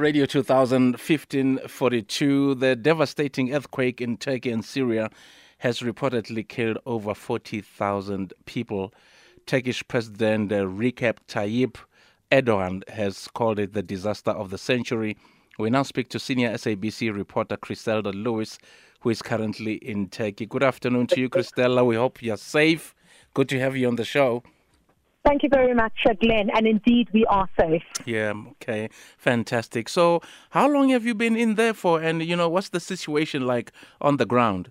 Radio 2000 1542. The devastating earthquake in Turkey and Syria has reportedly killed over 40,000 people. Turkish President uh, Recep Tayyip Erdogan has called it the disaster of the century. We now speak to senior SABC reporter Chriselda Lewis, who is currently in Turkey. Good afternoon to you, Chriselda. We hope you're safe. Good to have you on the show. Thank you very much, uh, Glenn. And indeed, we are safe. Yeah, okay. Fantastic. So, how long have you been in there for? And, you know, what's the situation like on the ground?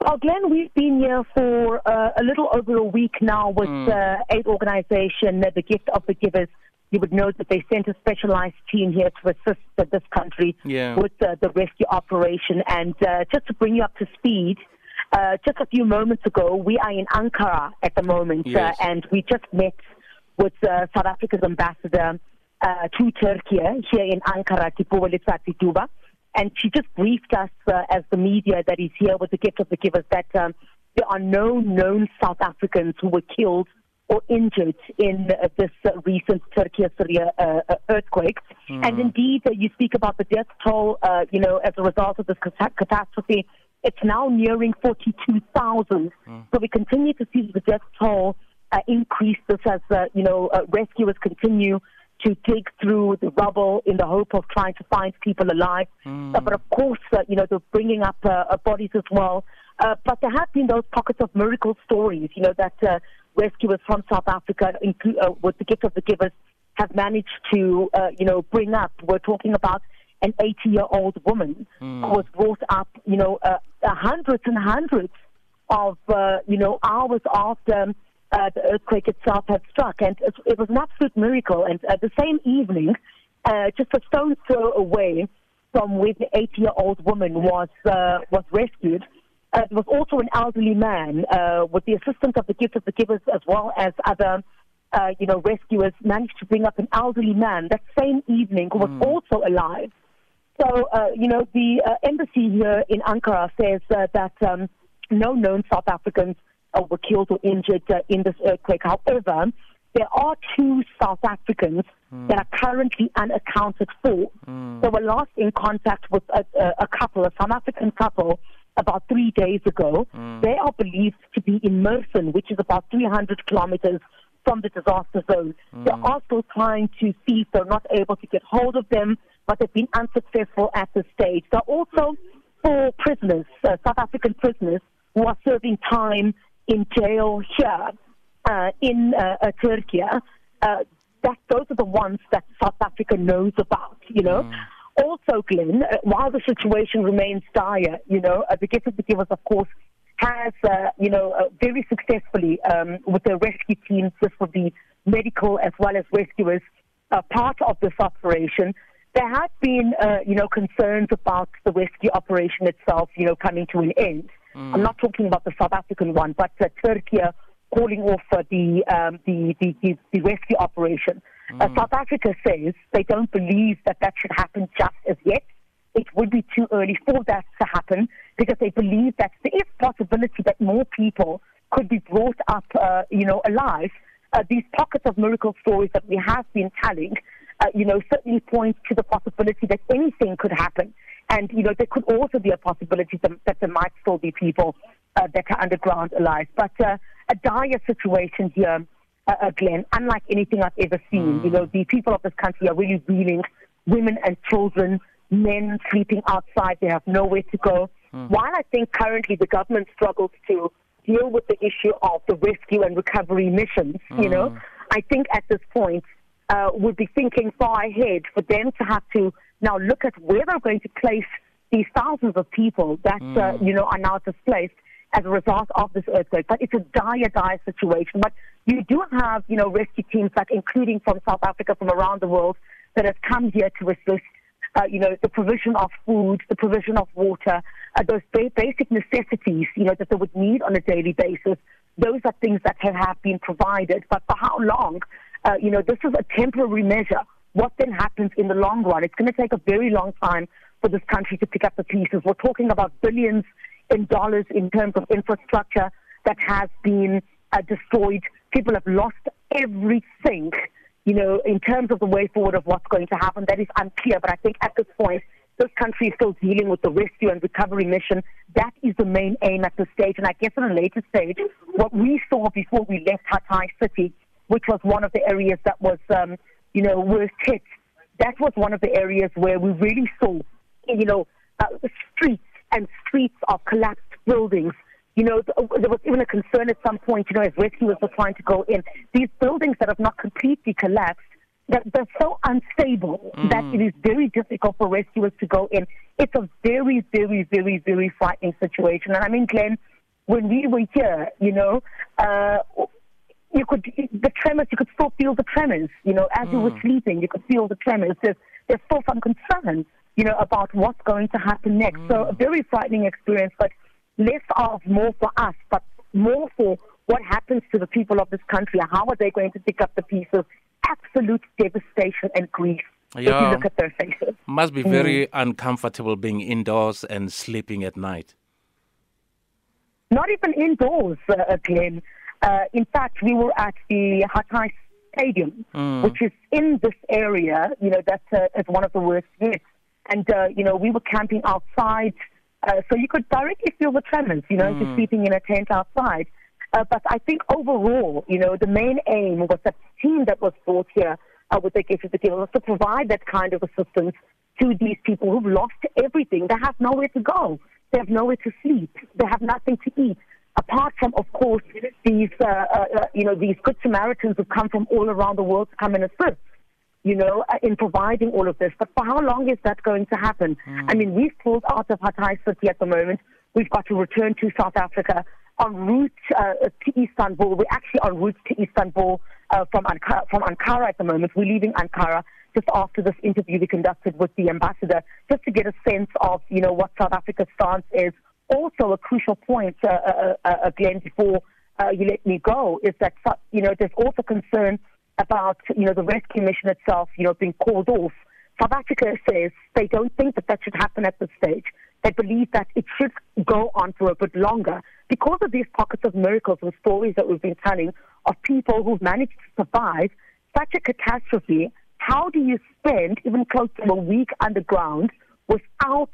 Well, Glenn, we've been here for uh, a little over a week now with mm. uh, aid organization, uh, the Gift of the Givers. You would know that they sent a specialized team here to assist this country yeah. with uh, the rescue operation. And uh, just to bring you up to speed, uh, just a few moments ago, we are in Ankara at the moment, uh, yes. uh, and we just met with uh, South Africa's ambassador uh, to Turkey here in Ankara, Tipuwa Duba. And she just briefed us uh, as the media that is here with the gift of the givers that um, there are no known South Africans who were killed or injured in this recent Turkey-Syria earthquake. Mm. And indeed, you speak about the death toll, you know, as a result of this catastrophe. It's now nearing 42,000. Mm. So we continue to see the death toll uh, increase this as, uh, you know, uh, rescuers continue to dig through the rubble in the hope of trying to find people alive. Mm. but of course, uh, you know, they're bringing up uh, bodies as well. Uh, but there have been those pockets of miracle stories, you know, that rescuers from South Africa, with the gift of the givers, have managed to, you know, bring up. We're talking about an 80 year old woman mm. who was brought up, you know, uh, hundreds and hundreds of, uh, you know, hours after uh, the earthquake itself had struck. And it, it was an absolute miracle. And uh, the same evening, uh, just a stone's throw away from where the 80 year old woman was, uh, was rescued, uh, there was also an elderly man uh, with the assistance of the gift of the givers as well as other uh, you know, rescuers managed to bring up an elderly man that same evening who was Mm. also alive. So, uh, you know, the uh, embassy here in Ankara says uh, that um, no known South Africans uh, were killed or injured uh, in this earthquake. However, there are two South Africans that are currently unaccounted for. Mm. They were last in contact with a, a, a couple, a South African couple, about three days ago. Mm. They are believed to be in Mersin, which is about 300 kilometers from the disaster zone. They are still trying to see if they're not able to get hold of them, but they've been unsuccessful at this stage. There are also four prisoners, uh, South African prisoners, who are serving time in jail here uh, in uh, uh, Turkey. Uh, that those are the ones that South Africa knows about, you know. Also, Glenn, uh, while the situation remains dire, you know, uh, the gift the givers, of course, has, uh, you know, uh, very successfully um, with the rescue teams, this would be medical as well as rescuers, part of this operation. There have been, uh, you know, concerns about the rescue operation itself, you know, coming to an end. I'm not talking about the South African one, but uh, Turkey calling off uh, the, um, the, the, the, the rescue operation. Uh, South Africa says they don't believe that that should happen just as yet. It would be too early for that to happen because they believe that there is possibility that more people could be brought up, uh, you know, alive. Uh, these pockets of miracle stories that we have been telling, uh, you know, certainly point to the possibility that anything could happen. And, you know, there could also be a possibility that, that there might still be people uh, that are underground alive. But uh, a dire situation here, uh, uh, Glenn, unlike anything I've ever seen. You know, the people of this country are really reeling, women and children, men sleeping outside, they have nowhere to go. While I think currently the government struggles to deal with the issue of the rescue and recovery missions, you know, I think at this point uh, would be thinking far ahead for them to have to now look at where they're going to place these thousands of people that, uh, you know, are now displaced as a result of this earthquake. But it's a dire, dire situation. But you do have, you know, rescue teams, like including from South Africa, from around the world, that have come here to assist. Uh, you know, the provision of food, the provision of water, uh, those ba- basic necessities, you know, that they would need on a daily basis. Those are things that have, have been provided. But for how long? Uh, you know, this is a temporary measure. What then happens in the long run? It's going to take a very long time for this country to pick up the pieces. We're talking about billions in dollars in terms of infrastructure that has been uh, destroyed. People have lost everything you know, in terms of the way forward of what's going to happen, that is unclear. But I think at this point, this country is still dealing with the rescue and recovery mission. That is the main aim at this stage. And I guess at a later stage, what we saw before we left Hatay City, which was one of the areas that was, um, you know, worst hit, that was one of the areas where we really saw, you know, uh, streets and streets of collapsed buildings. You know, there was even a concern at some point, you know, as rescuers were trying to go in. These buildings that have not completely collapsed, that they're so unstable mm. that it is very difficult for rescuers to go in. It's a very, very, very, very frightening situation. And I mean, Glenn, when we were here, you know, uh, you could the tremors. You could still feel the tremors. You know, as mm. you were mm. sleeping, you could feel the tremors. There's there's still some concern, you know, about what's going to happen next. Mm. So a very frightening experience, but less of more for us, but more for what happens to the people of this country. How are they going to pick up the pieces? Absolute devastation and grief. Yeah. If you look at their faces. Must be very mm. uncomfortable being indoors and sleeping at night. Not even indoors, uh, Glenn. Uh, in fact, we were at the Hatay Stadium, mm. which is in this area. You know, that's uh, is one of the worst hits. And uh, you know, we were camping outside, uh, so you could directly feel the tremors. You know, mm. just sleeping in a tent outside. Uh, but I think overall, you know, the main aim was that team that was brought here uh, with the gift of the deal was to provide that kind of assistance to these people who've lost everything. They have nowhere to go. They have nowhere to sleep. They have nothing to eat apart from, of course, these, uh, uh, uh, you know, these good Samaritans who come from all around the world to come and assist, you know, uh, in providing all of this. But for how long is that going to happen? Mm. I mean, we've pulled out of Hatay City at the moment. We've got to return to South Africa en route uh, to Istanbul. We're actually en route to Istanbul uh, from, Ankara, from Ankara at the moment. We're leaving Ankara just after this interview we conducted with the ambassador, just to get a sense of, you know, what South Africa's stance is also a crucial point, uh, uh, uh, uh Glenn, before uh, you let me go, is that you know there's also concern about you know the rescue mission itself, you know, being called off. South Africa says they don't think that that should happen at this stage. They believe that it should go on for a bit longer because of these pockets of miracles and stories that we've been telling of people who've managed to survive such a catastrophe. How do you spend even close to a week underground without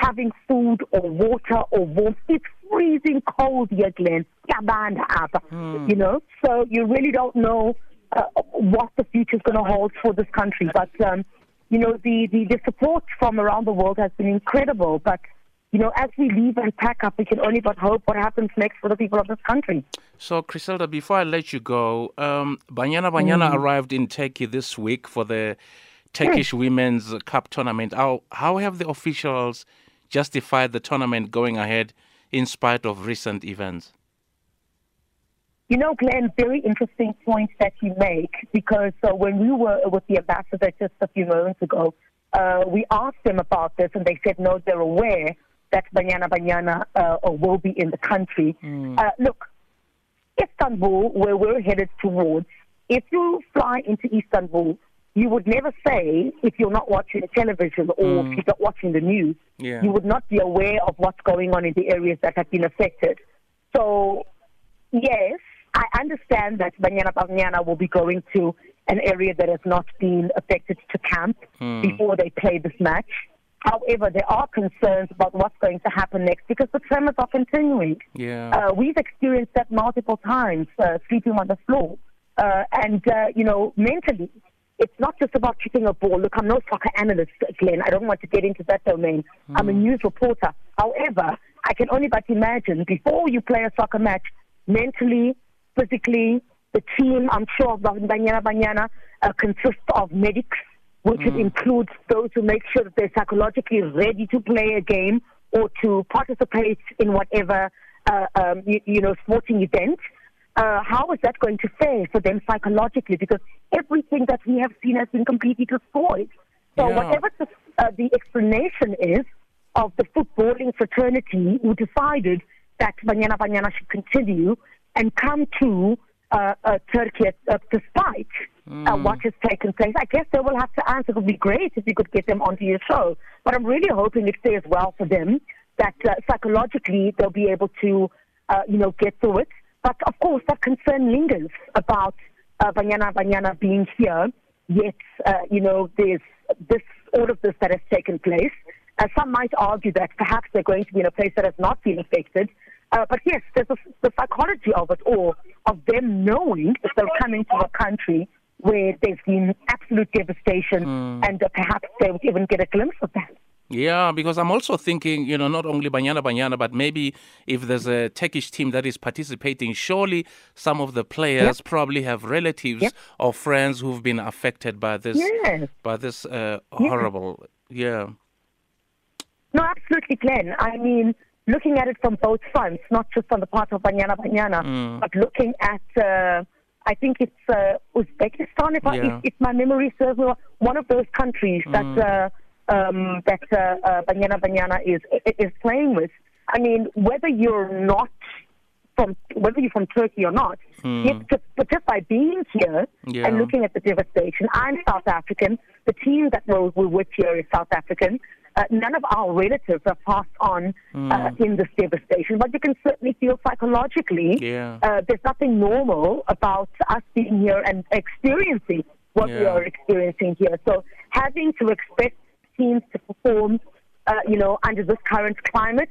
having food or water or warmth. It's freezing cold here, Glenn. Mm. You know, so you really don't know uh, what the future is going to hold for this country. But um, you know, the, the the support from around the world has been incredible. But you know, as we leave and pack up, we can only but hope what happens next for the people of this country. So, Chriselda, before I let you go, um, Banyana Banyana mm. arrived in Turkey this week for the Turkish Women's Cup tournament. How how have the officials justified the tournament going ahead in spite of recent events? You know, Glenn, very interesting point that you make because uh, when we were with the ambassador just a few moments ago, uh, we asked them about this and they said no, they're aware that Banyana Banyana uh, will be in the country. Mm. look, Istanbul, where we're headed towards, if you fly into Istanbul, you would never say if you're not watching the television or mm. if you're not watching the news, yeah. you would not be aware of what's going on in the areas that have been affected. So, yes, I understand that Banyana Banyana will be going to an area that has not been affected to camp mm. before they play this match. However, there are concerns about what's going to happen next because the tremors are continuing. Yeah. Uh, we've experienced that multiple times, uh, sleeping on the floor. Uh, and, uh, you know, mentally, it's not just about kicking a ball. Look, I'm no soccer analyst, Glenn. I don't want to get into that domain. Mm. I'm a hmm. news reporter. However, I can only but imagine before you play a soccer match, mentally, physically, the team, I'm sure, of Banyana Banyana, uh, consists of medics, which mm. includes those who make sure that they're psychologically ready to play a game or to participate in whatever, uh, um, you, you know, sporting event uh, how is that going to fare for them psychologically? Because everything that we have seen has been completely destroyed. So yeah. whatever the, uh, the explanation is of the footballing fraternity who decided that Banyana Banyana should continue and come to uh, uh, Turkey uh, despite mm. what has taken place. I guess they will have to answer. It would be great if you could get them onto your show. But I'm really hoping it fares well for them, that uh, psychologically they'll be able to, uh, you know, get through it. But of course, that concern lingers about uh, Banyana Banyana being here, yet, uh, you know, there's this, all of this that has taken place. Uh, some might argue that perhaps they're going to be in a place that has not been affected. Uh, but yes, there's a, the psychology of it all, of them knowing that they're coming to a country where there's been absolute devastation Hmm. and uh, perhaps they would even get a glimpse of that. Yeah, because I'm also thinking, you know, not only Banyana Banyana, but maybe if there's a Turkish team that is participating, surely some of the players probably have relatives Yep. or friends who've been affected by this, Yes. by this uh, horrible. Yeah. No, absolutely, Glenn. I mean, looking at it from both fronts, not just on the part of Banyana Banyana, Mm. but looking at, uh, I think it's uh, Uzbekistan, if, I, if, if my memory serves me one of those countries Mm. that uh, um, that uh, uh, Banyana Banyana is is playing with. I mean, whether you're not from whether you're from Turkey or not, yet just, but just by being here Yeah. and looking at the devastation, I'm South African. The team that we're, we're with here is South African. Uh, none of our relatives are passed on uh, in this devastation, but you can certainly feel psychologically Yeah. uh, there's nothing normal about us being here and experiencing what we are experiencing here. So having to expect teams to perform, uh, you know, under this current climate,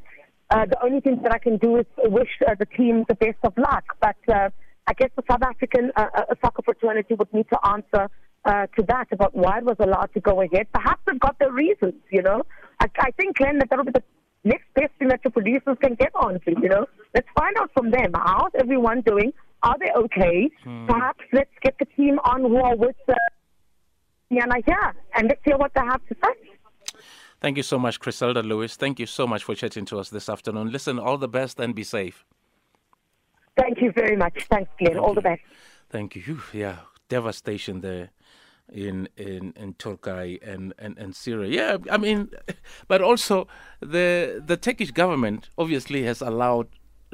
uh, the only thing that I can do is wish uh, the team the best of luck. But uh, I guess the South African uh, uh, soccer fraternity would need to answer uh, to that about why it was allowed to go ahead. Perhaps they've got their reasons, you know. I, I think, Glenn, that that'll be the next best thing that your producers can get onto, you know. Let's find out from them. How's everyone doing? Are they okay? Perhaps let's get the team on who are with uh, Yana here and let's hear what they have to say. Thank you so much, Chriselda Lewis. Thank you so much for chatting to us this afternoon. Listen, all the best and be safe. Thank you very much. Thanks, Glenn. All the best. Thank you. Yeah, devastation there in in in Turkey and, and, and Syria. Yeah, I mean, but also the the Turkish government obviously has allowed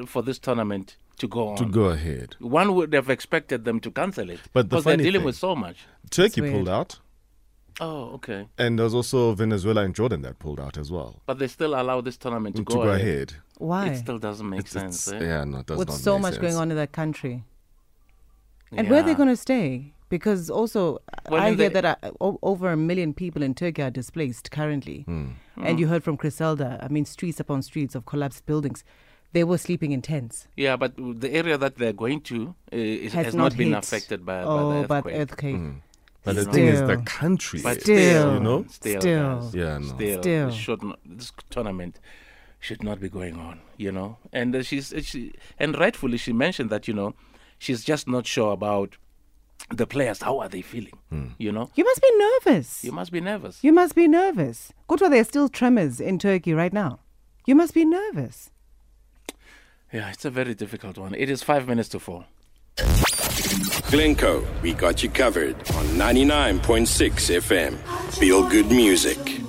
for this tournament to go on. to go ahead. One would have expected them to cancel it But the because they're dealing thing- with so much. Turkey pulled out, Oh, okay. and there's also Venezuela and Jordan that pulled out as well. But they still allow this tournament to, To go ahead. Why? It still doesn't make It's- sense. it's- eh? Yeah, no, it does With not so make much sense. going on in that country. And where are they Yeah. going to stay? Because also, Well, I hear the- that uh, over a million people in Turkey are displaced currently. Hmm. And you heard from Chriselda, I mean, streets upon streets of collapsed buildings. They were sleeping in tents. Yeah, but the area that they're going to uh, is, has, Has not, not been hit. affected by, oh, by by the the earthquake. earthquake. But the thing is, the country. But is, Still. you know, Still, Still. guys, Yeah, no. still, Still. This, should not, this tournament should not be going on, you know. And uh, she's uh, she, and rightfully she mentioned that you know she's just not sure about the players. How are they feeling? You know, You must be nervous. you must be nervous. You must be nervous. Kutwa, there are still tremors in Turkey right now. You must be nervous. Yeah, it's a very difficult one. It is five minutes to four. Glencoe, we got you covered on 99.6 FM. Feel good music.